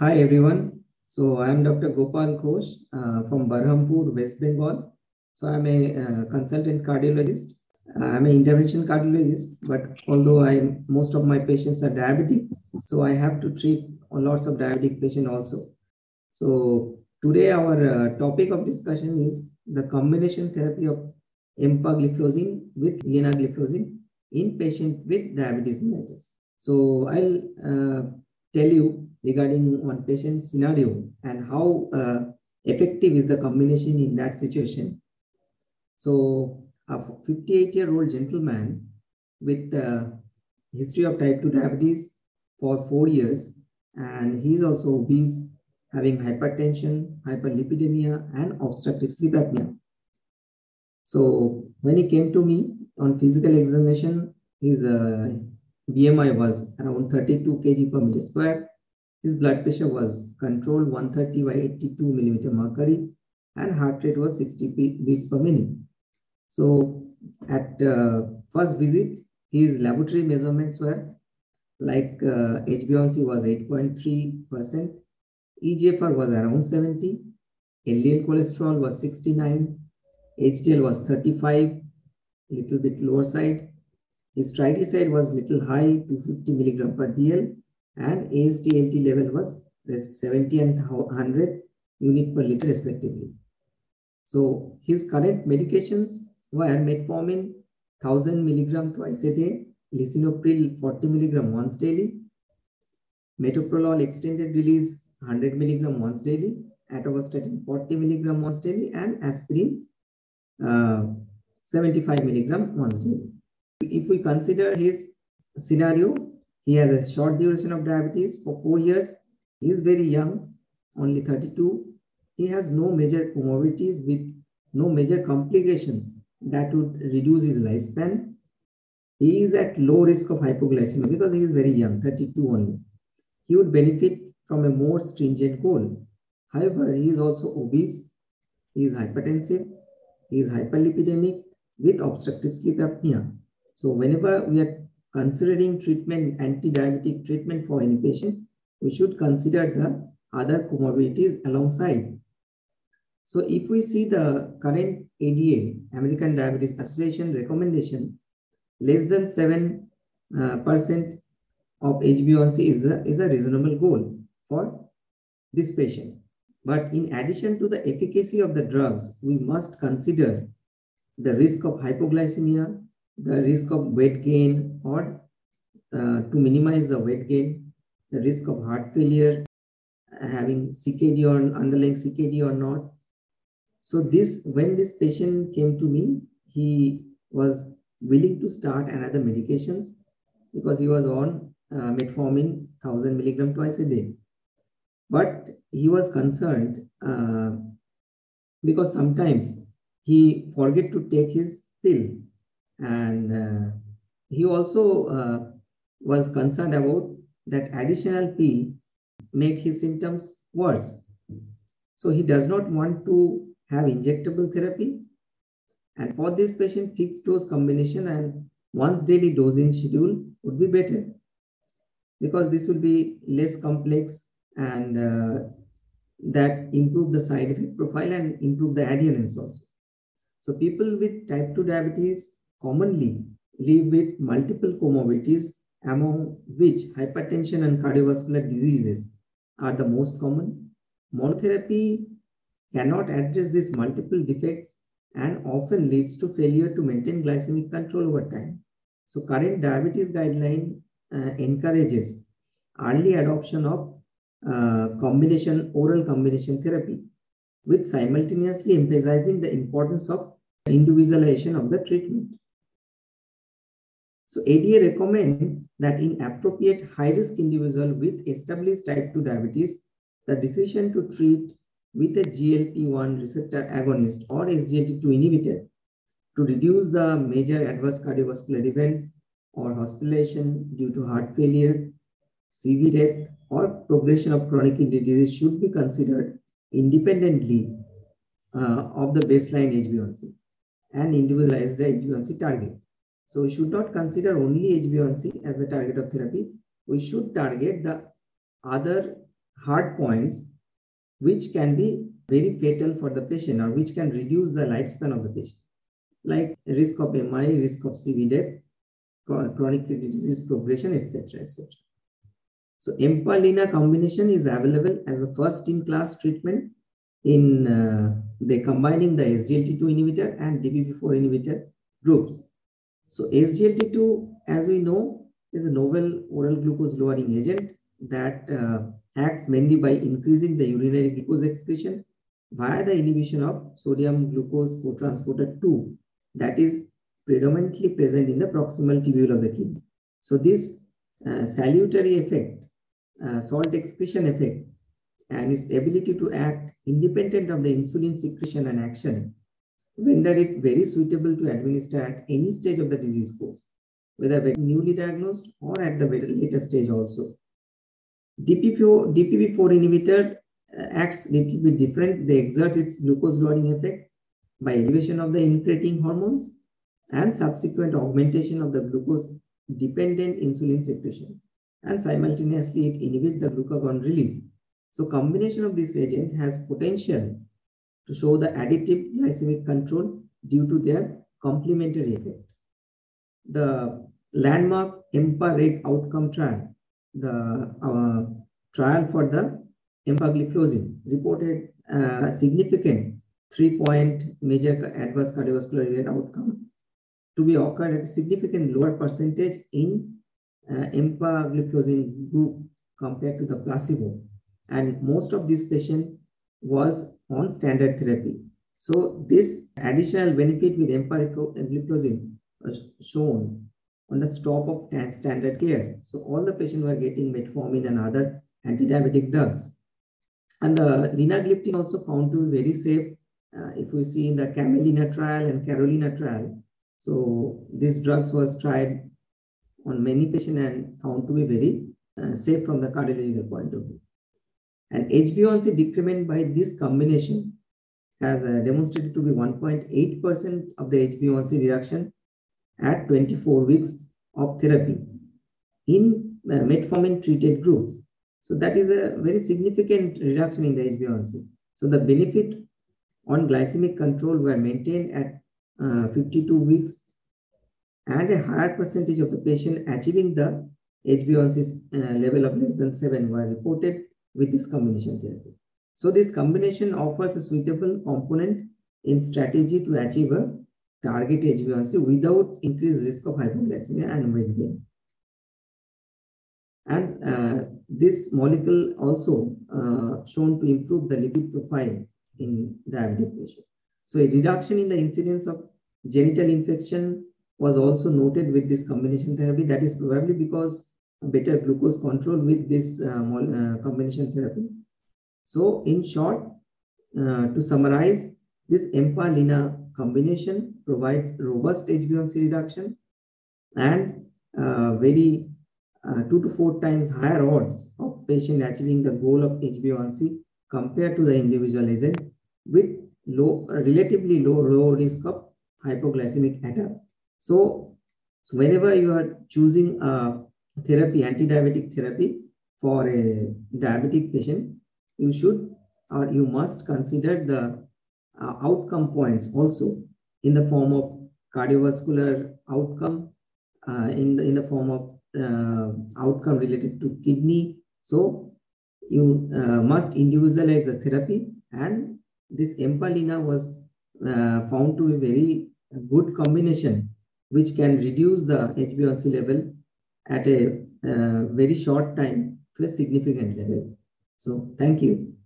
hi everyone. So I am Dr. Gopal Ghosh uh, from Berhampur, West Bengal. So I'm a uh, consultant cardiologist. Uh, I'm an intervention cardiologist, but although I most of my patients are diabetic, so I have to treat lots of diabetic patients also. So today our uh, topic of discussion is the combination therapy of empagliflozin with linagliptin in patient with diabetes mellitus. So I'll uh, tell you regarding one patient scenario and how uh, effective is the combination in that situation. So a 58 year old gentleman with a history of type 2 diabetes for four years and he is also obese having hypertension, hyperlipidemia and obstructive sleep apnea. So when he came to me on physical examination, his uh, BMI was around 32 kg per meter square. His blood pressure was controlled 130 by 82 millimeter mercury and heart rate was 60 beats per minute. So at uh, first visit, his laboratory measurements were like uh, HbA1c was 8.3%, EGFR was around 70, LDL cholesterol was 69, HDL was 35, little bit lower side. His triglyceride was little high, 250 milligram per DL, and AST-ALT level was 70 and 100 unit per liter respectively. So his current medications were metformin 1000 milligram twice a day, lisinopril 40 milligram once daily, metoprolol extended release 100 milligram once daily, atorvastatin 40 milligram once daily, and aspirin uh, 75 milligram once daily. If we consider his scenario, he has a short duration of diabetes for four years. He is very young, only 32. He has no major comorbidities with no major complications that would reduce his lifespan. He is at low risk of hypoglycemia because he is very young, 32 only. He would benefit from a more stringent goal. However, he is also obese, he is hypertensive, he is hyperlipidemic with obstructive sleep apnea. So whenever we are considering treatment, anti-diabetic treatment for any patient, we should consider the other comorbidities alongside. So if we see the current ADA, American Diabetes Association recommendation, less than 7% uh, of HbA1c is a, is a reasonable goal for this patient. But in addition to the efficacy of the drugs, we must consider the risk of hypoglycemia, the risk of weight gain, or uh, to minimize the weight gain, the risk of heart failure, having CKD or underlying CKD or not. So this, when this patient came to me, he was willing to start another medications because he was on uh, metformin 1000 milligram twice a day. But he was concerned uh, because sometimes he forget to take his pills and uh, he also uh, was concerned about that additional pill make his symptoms worse so he does not want to have injectable therapy and for this patient fixed dose combination and once daily dosing schedule would be better because this will be less complex and uh, that improve the side effect profile and improve the adherence also. So people with type 2 diabetes commonly live with multiple comorbidities among which hypertension and cardiovascular diseases are the most common. Monotherapy cannot address these multiple defects and often leads to failure to maintain glycemic control over time. So current diabetes guideline uh, encourages early adoption of uh, combination oral combination therapy with simultaneously emphasizing the importance of individualization of the treatment. So ADA recommend that in appropriate high-risk individual with established type 2 diabetes, the decision to treat with a GLP-1 receptor agonist or SGLT2 inhibitor to reduce the major adverse cardiovascular events or hospitalization due to heart failure, CV death, or progression of chronic kidney disease should be considered independently uh, of the baseline HbA1c and individualize the HbA1c target. So we should not consider only HbA1c as the target of therapy. We should target the other hard points which can be very fatal for the patient or which can reduce the lifespan of the patient, like risk of MI, risk of CV death, chronic kidney disease progression, etc. etc. So EMPA-LINA combination is available as a first-in-class treatment in uh, the combining the SGLT2 inhibitor and DPP4 inhibitor groups. So SGLT2, as we know, is a novel oral glucose lowering agent that uh, acts mainly by increasing the urinary glucose excretion via the inhibition of sodium glucose cotransporter 2 that is predominantly present in the proximal tubule of the kidney. So this uh, salutary effect, uh, salt excretion effect, and its ability to act independent of the insulin secretion and action render it very suitable to administer at any stage of the disease course, whether newly diagnosed or at the later stage also. DPP4, DPP4 inhibitor uh, acts little bit different. They exert its glucose lowering effect by elevation of the incretin hormones and subsequent augmentation of the glucose dependent insulin secretion. And simultaneously, it inhibits the glucagon release. So combination of this agent has potential to show the additive glycemic control due to their complementary effect. The landmark EMPA-REG outcome trial, the uh, trial for the empagliflozin reported a significant three-point major adverse cardiovascular event outcome to be occurred at a significant lower percentage in uh, empagliflozin group compared to the placebo. And most of these patients was on standard therapy. So this additional benefit with empagliflozin was shown on the stop of standard care. So all the patients were getting metformin and other anti-diabetic drugs. And the linagliptin also found to be very safe uh, if we see in the CARMELINA trial and Carolina trial. So these drugs was tried on many patients and found to be very uh, safe from the cardiological point of view. And HbA1c decrement by this combination has uh, demonstrated to be 1.8% of the HbA1c reduction at 24 weeks of therapy in uh, metformin treated groups. So that is a very significant reduction in the HbA1c. So the benefit on glycemic control were maintained at uh, 52 weeks and a higher percentage of the patient achieving the HbA1c uh, level of less than 7 were reported with this combination therapy. So this combination offers a suitable component in strategy to achieve a target HbA1c without increased risk of hypoglycemia and weight gain. And uh, this molecule also uh, shown to improve the lipid profile in diabetic patients. So a reduction in the incidence of genital infection was also noted with this combination therapy. That is probably because better glucose control with this uh, uh, combination therapy. So in short, uh, to summarize, this EMPA-LINA combination provides robust HbA1c reduction and very uh, two to four times higher odds of patient achieving the goal of HbA1c compared to the individual agent with low, relatively low, low risk of hypoglycemic attack. So whenever you are choosing a therapy, anti-diabetic therapy for a diabetic patient, you should or you must consider the uh, outcome points also in the form of cardiovascular outcome, uh, in, the, in the form of uh, outcome related to kidney. So you uh, must individualize the therapy and this EMPA-LINA was uh, found to be very good combination which can reduce the HbA1c level at a uh, very short time to a significant level. So thank you.